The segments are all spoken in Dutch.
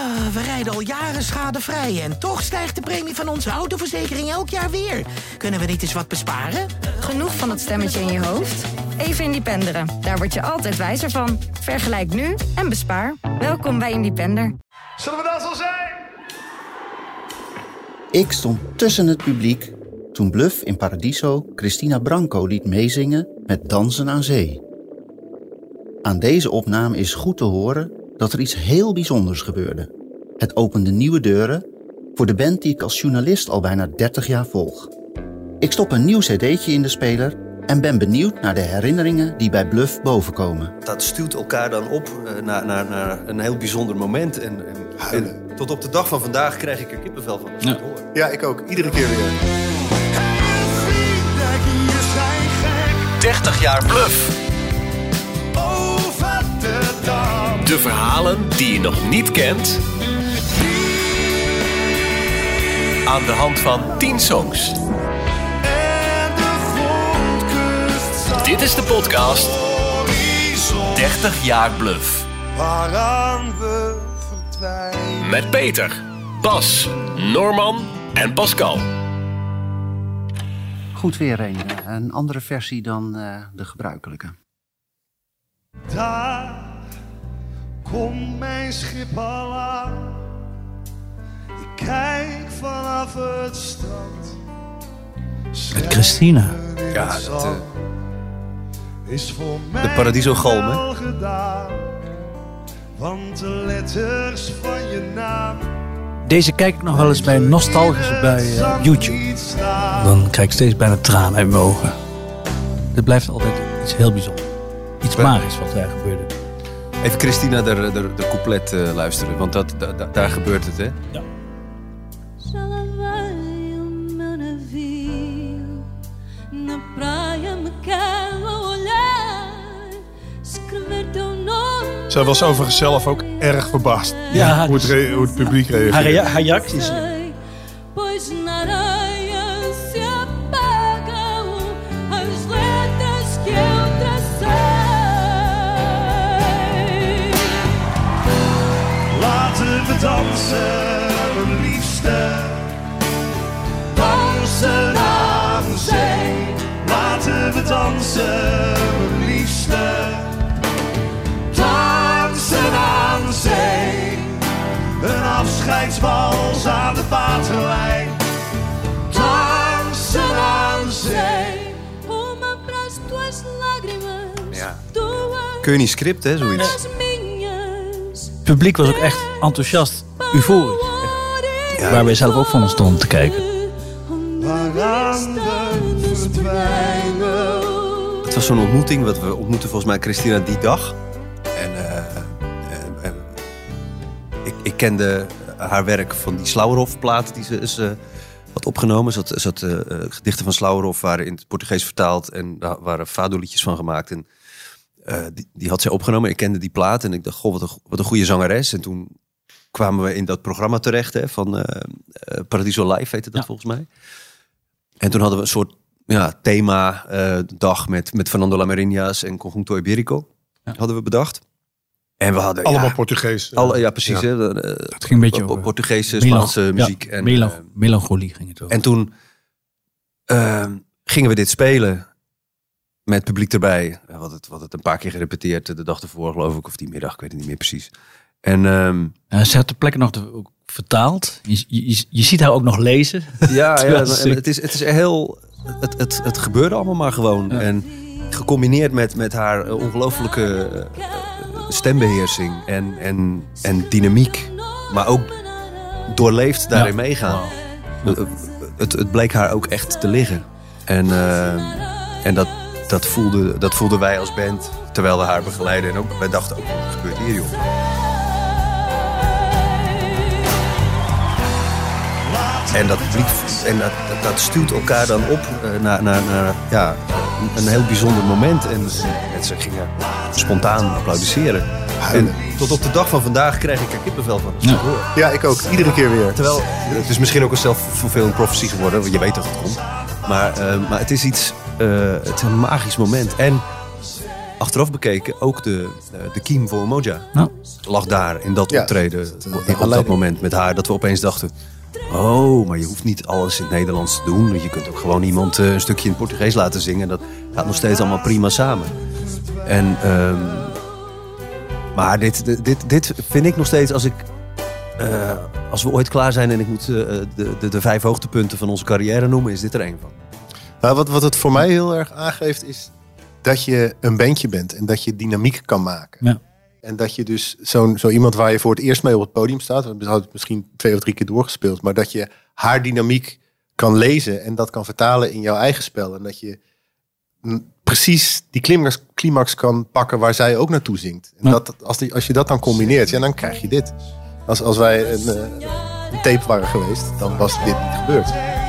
Ah, we rijden al jaren schadevrij en toch stijgt de premie van onze autoverzekering elk jaar weer. Kunnen we niet eens wat besparen? Genoeg van dat stemmetje in je hoofd? Even Independeren. Daar word je altijd wijzer van. Vergelijk nu en bespaar. Welkom bij Independer. Zullen we dat zo zijn? Ik stond tussen het publiek toen Bluff in Paradiso Christina Branco liet meezingen met Dansen aan Zee. Aan deze opname is goed te horen dat er iets heel bijzonders gebeurde. Het opende nieuwe deuren voor de band die ik als journalist al bijna 30 jaar volg. Ik stop een nieuw cd'tje in de speler en ben benieuwd naar de herinneringen die bij Bluff bovenkomen. Dat stuurt elkaar dan op eh, naar, naar, naar een heel bijzonder moment. En, en, en tot op de dag van vandaag krijg ik er kippenvel van. Ja. Ja, ik ook. Iedere keer weer. 30 jaar Bluff. De verhalen die je nog niet kent. Aan de hand van 10 songs. Dit is de podcast horizon 30 jaar Bluff. waaraan we verdwijnen. Met Peter, Bas, Norman en Pascal. Goed weer, Reen. Een andere versie dan eh, de gebruikelijke. Daar komt mijn schip al aan. Ik kijk vanaf het strand. Met Christina. Ja, dat, eh, is voor mij Paradiso Galm, hè? gedaan. Want de letters van je naam. Deze kijk ik nog wel eens bij nostalgisch bij eh, YouTube. Dan krijg ik steeds bijna tranen uit mijn ogen. Het blijft altijd iets heel bijzonders. Iets magisch wat daar gebeurde. Even Christina de, de, de couplet eh, luisteren, want dat, da- da- daar gebeurt het, hè? Nome Zij was overigens zelf ook erg verbaasd. Ja, hoe, het re- hoe het publiek reageert. Haar, rea- haar reacties. Mijn liefste. Dansen aan zee. Een afscheidswals aan de waterlijn. Dansen aan zee. Ja. Kun je niet scripten, hè, zoiets? Het publiek was ook echt enthousiast, euforisch. Echt. Waar wij zelf ook van stonden te kijken. Het was zo'n ontmoeting, wat we ontmoetten volgens mij Christina die dag. En eh, eh, eh, ik, ik kende haar werk van die Slauerhoff-plaat die ze is, had opgenomen. Ze had, gedichten van Slauerhoff waren in het Portugees vertaald en daar waren fado-liedjes van gemaakt. En die, die had zij opgenomen. Ik kende die plaat en ik dacht, goh, wat een, wat een goede zangeres. En toen kwamen we in dat programma terecht hè, van Paradiso Live, heette dat Ja. volgens mij. En toen hadden we een soort ja, thema eh, dag met, met Fernando Lamarinas en Conjunto Iberico. Hadden we bedacht. En we hadden Allemaal ja, Portugees. alle, ja precies. Ja. Hè, eh, Het ging een beetje over Portugese, melan- Spaanse ja, muziek. en, melan- eh, melancholie ging het over. en toen ehm, gingen we dit spelen met publiek erbij. We hadden het, we hadden het een paar keer gerepeteerd de dag ervoor, geloof ik, of die middag, ik weet het niet meer precies. En ehm, Ja, ze had de plekken nog te- ook vertaald. Je, je, je ziet haar ook nog lezen. ja, ja en het is, het is heel. Het, het, het gebeurde allemaal maar gewoon. Ja. En gecombineerd met, met haar eh, ongelooflijke eh, stembeheersing en, en, en dynamiek, maar ook doorleefd daarin Ja. meegaan. Eh, Het, het bleek haar ook echt te liggen. En, en dat, dat, voelde, dat voelden wij als band terwijl we haar begeleiden. En ook, wij dachten ook, wat gebeurt hier joh? En dat, en dat, dat, stuurt elkaar dan op eh, naar, naar, naar ja, een, een heel bijzonder moment. En, en mensen gingen spontaan applaudisseren. En tot op de dag van vandaag krijg ik er kippenvel van. als ik Ja. het hoor. Ja, ik ook. Iedere keer weer. Terwijl, het is misschien ook een zelfvervelend profetie geworden, want je weet dat het komt. Maar, eh, maar het is iets, eh, het is een magisch moment. En achteraf bekeken ook de, eh, de kiem voor Moja. Nou. Lag daar in dat Ja, optreden eh, op dat moment met haar. Dat we opeens dachten, oh, maar je hoeft niet alles in het Nederlands te doen. Je kunt ook gewoon iemand eh, een stukje in het Portugees laten zingen. Dat gaat nog steeds allemaal prima samen. En, ehm, maar dit, dit- dit, vind ik nog steeds als ik... eh, als we ooit klaar zijn en ik moet eh, de, de, de vijf hoogtepunten van onze carrière noemen, is dit er één van. Nou, wat, wat het voor mij heel erg aangeeft is dat je een bandje bent en dat je dynamiek kan maken. Ja. En dat je dus zo'n zo iemand waar je voor het eerst mee op het podium staat, we hadden het misschien twee of drie keer doorgespeeld, maar dat je haar dynamiek kan lezen en dat kan vertalen in jouw eigen spel. En dat je precies die climax, climax kan pakken waar zij ook naartoe zingt. En dat, als, die, als je dat dan combineert, ja, dan krijg je dit. Als, als wij een, eh, een tape waren geweest, dan was dit niet gebeurd.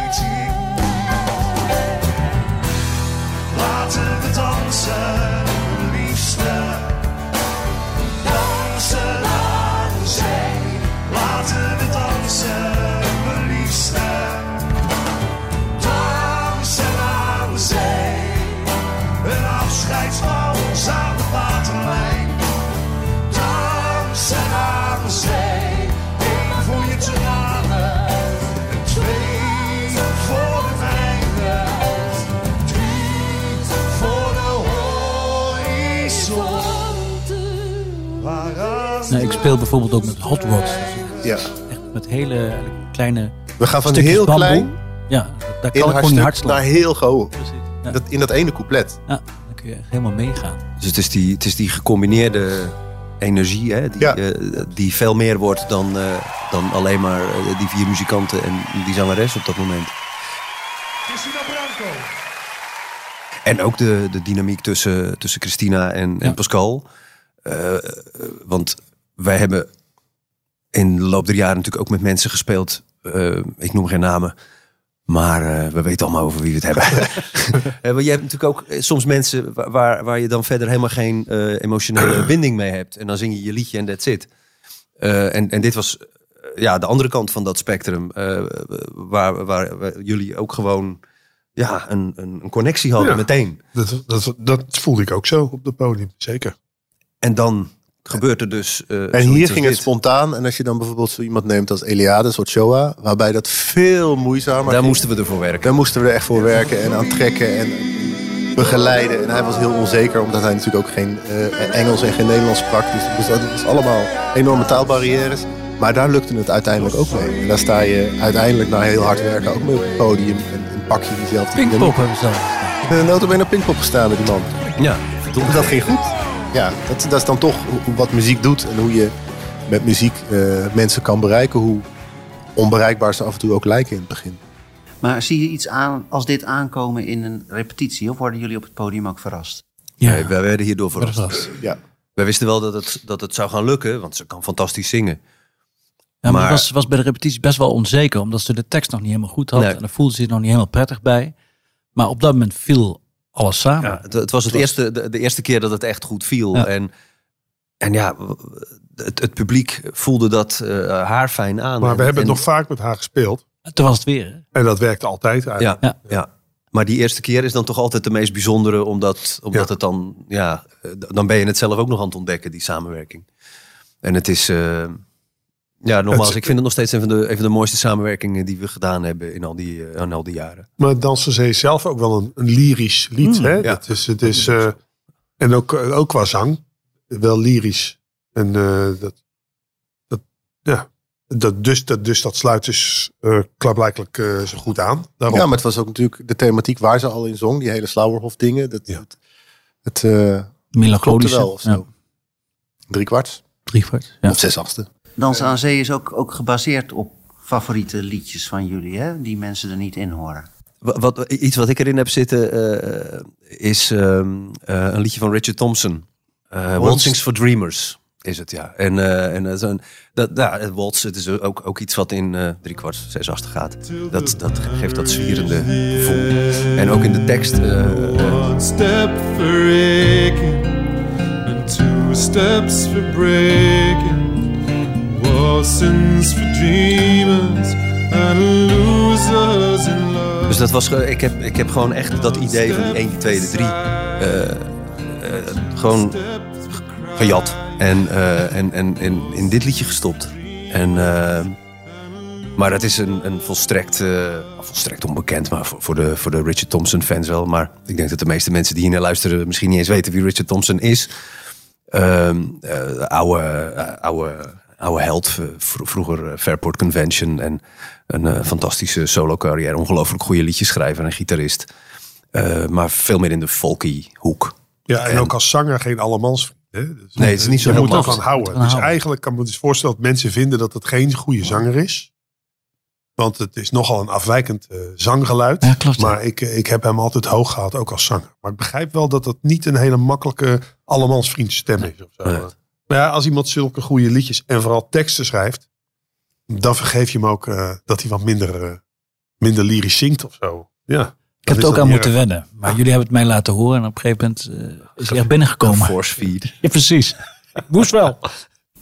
Speel bijvoorbeeld ook met hot rods. Ja. Echt met hele kleine We gaan van stukjes heel bamboe. klein Ja, daar in kan ik gewoon niet naar heel. Precies. Ja. Dat, in dat ene couplet. ja, dan kun je echt helemaal meegaan. Dus het is die, het is die gecombineerde energie, hè, die, Ja. eh, die veel meer wordt dan, eh, dan alleen maar eh, die vier muzikanten en die zangeres op dat moment. En ook de, de dynamiek tussen, tussen Christina en, en. Pascal. Want wij hebben in de loop der jaren natuurlijk ook met mensen gespeeld. eh, ik noem geen namen. Maar eh, we weten allemaal over wie we het hebben. Eh, je hebt natuurlijk ook soms mensen wa- waar, waar je dan verder helemaal geen emotionele binding mee hebt. En dan zing je je liedje en that's it. En, en dit was ja, de andere kant van dat spectrum. waar, waar, waar jullie ook gewoon ja, een, een, een connectie hadden Ja. meteen. Dat, dat, dat voelde ik ook zo op het podium, zeker. En dan gebeurt er dus. eh, En hier ging het spontaan. En als je dan bijvoorbeeld zo iemand neemt als Eliade, een soort Shoah, waarbij dat veel moeizamer Daar ging. moesten we ervoor werken. Daar moesten we er echt voor werken en aan trekken en begeleiden. En hij was heel onzeker, omdat hij natuurlijk ook geen eh, Engels en geen Nederlands sprak. Dus was, het was allemaal enorme taalbarrières. Maar daar lukte het uiteindelijk ook mee. En daar sta je uiteindelijk na heel hard werken ook mee op het podium. En, en pak je diezelfde Pinkpop hebben ze dan. Op Pinkpop gestaan met die man. Ja, Dus dat ging goed. Ja, dat, dat is dan toch wat muziek doet. En hoe je met muziek eh, mensen kan bereiken. Hoe onbereikbaar ze af en toe ook lijken in het begin. Maar zie je iets aan als dit aankomen in een repetitie? Of worden jullie op het podium ook verrast? Ja, Nee, wij werden hierdoor verrast. verrast. Ja. Wij wisten wel dat het, dat het zou gaan lukken, want ze kan fantastisch zingen. Ja, maar, Maar- het was, was bij de repetitie best wel onzeker, omdat ze de tekst nog niet helemaal goed had. Nee. En daar voelde ze zich nog niet helemaal prettig bij. Maar op dat moment viel alles samen. Ja, het, het was het eerste, de, de eerste keer dat het echt goed viel. Ja. En, en ja, het, het publiek voelde dat eh, haar fijn aan. Maar we En- hebben en- het nog vaak met haar gespeeld. Toen was het weer. hè? En dat werkte altijd eigenlijk. Ja, ja. Maar die eerste keer is dan toch altijd de meest bijzondere, omdat, omdat Ja. het dan, ja, eh, dan ben je het zelf ook nog aan het ontdekken, die samenwerking. En het is, eh, ja, nogmaals, Het- ik vind het nog steeds een van, de, een van de mooiste samenwerkingen die we gedaan hebben in al die, eh, in al die jaren. Maar Dansen Zee is zelf ook wel een, een lyrisch lied. Mm, hè? ja. Dat is, het is, eh, en ook, eh, ook qua zang. Wel lyrisch. En eh, dat, dat, ja, dat, dus, dat, dus dat sluit dus eh klaarblijkelijk eh, zo goed aan. Ja, maar het was ook natuurlijk de thematiek waar ze al in zong. Die hele Slauwerhof dingen. Dat, Ja. Het, het eh, Melancholische. wel of zo. Ja, Drie kwart. driekwart. Ja. Of zes achtste. Dansen aan Zee is ook, ook gebaseerd op favoriete liedjes van jullie, hè? die mensen er niet in horen. Wat, wat, iets wat ik erin heb zitten eh, is ehm, eh, een liedje van Richard Thompson. Eh Waltzings for Dreamers is het, ja. En, eh en zo'n, dat, ja, het waltz, het is ook, ook iets wat in eh drie kwart, zes achter gaat. Dat, dat geeft dat zwierende gevoel. En ook in de tekst... One step for aching, and two steps for breaking. Waltzings for dreamers, and losers in love. Dus dat was, ik heb, ik heb gewoon echt dat idee van die 1, die 2, de 3 eh, gewoon gejat. En, eh, en, en, en in dit liedje gestopt. En, eh, maar dat is een, een volstrekt, eh, volstrekt onbekend, maar voor, voor, de, voor de Richard Thompson fans wel. Maar ik denk dat de meeste mensen die hier naar luisteren misschien niet eens weten wie Richard Thompson is. Oude, eh, oude, oude held, vro- vroeger eh, Fairport Convention en een eh, fantastische solo carrière. Ongelooflijk goede liedjes schrijver en gitarist. Eh, maar veel meer in de folky hoek. Ja, en, ook als zanger geen allemansvriend. Hè? Dus, Nee, het is niet zo Je heel moet makkelijk. ervan houden. Dus eigenlijk kan me dus voorstellen dat mensen vinden dat het geen goede zanger is. Want het is nogal een afwijkend zanggeluid. Ja, klopt, ja. Maar ik, ik heb hem altijd hoog gehad, ook als zanger. Maar ik begrijp wel dat dat niet een hele makkelijke allemansvriendstem is. Of zo. Nee. Maar ja, als iemand zulke goede liedjes en vooral teksten schrijft. Dan vergeef je hem ook eh, dat hij wat minder, eh, minder lyrisch zingt of zo. Ja. Ik heb het ook aan moeten erg. wennen. Maar jullie hebben het mij laten horen. En op een gegeven moment eh, is hij echt binnengekomen. Force feed. Ja, precies. Moest wel.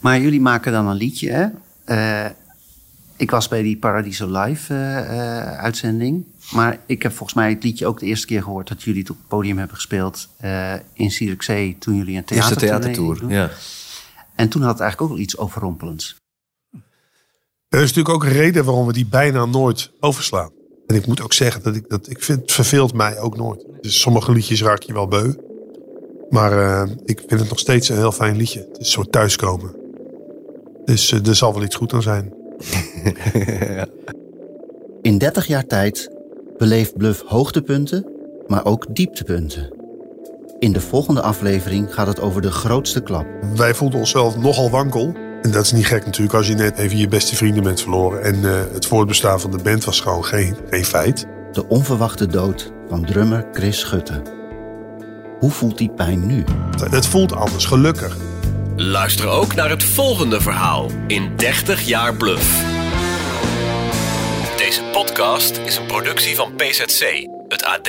Maar jullie maken dan een liedje, hè? Eh, ik was bij die Paradiso Live eh, eh, uitzending. Maar ik heb volgens mij het liedje ook de eerste keer gehoord... dat jullie het op het podium hebben gespeeld eh, in Zierikzee... toen jullie een Eerste theatertour. doen. Ja. En toen had het eigenlijk ook wel iets overrompelends. Er is natuurlijk ook een reden waarom we die bijna nooit overslaan. En ik moet ook zeggen dat ik dat ik vind het verveelt mij ook nooit. Dus sommige liedjes raak je wel beu. Maar eh, ik vind het nog steeds een heel fijn liedje. Het is een soort thuiskomen. Dus eh, er zal wel iets goed aan zijn. In 30 jaar tijd beleeft Bluff hoogtepunten, maar ook dieptepunten. In de volgende aflevering gaat het over de grootste klap. Wij voelden onszelf nogal wankel. En dat is niet gek natuurlijk als je net even je beste vrienden bent verloren. En eh, het voortbestaan van de band was gewoon geen, geen feit. De onverwachte dood van drummer Chris Schutte. Hoe voelt die pijn nu? Het voelt anders, gelukkig. Luister ook naar het volgende verhaal in 30 jaar Bluff. Deze podcast is een productie van PZC, het AD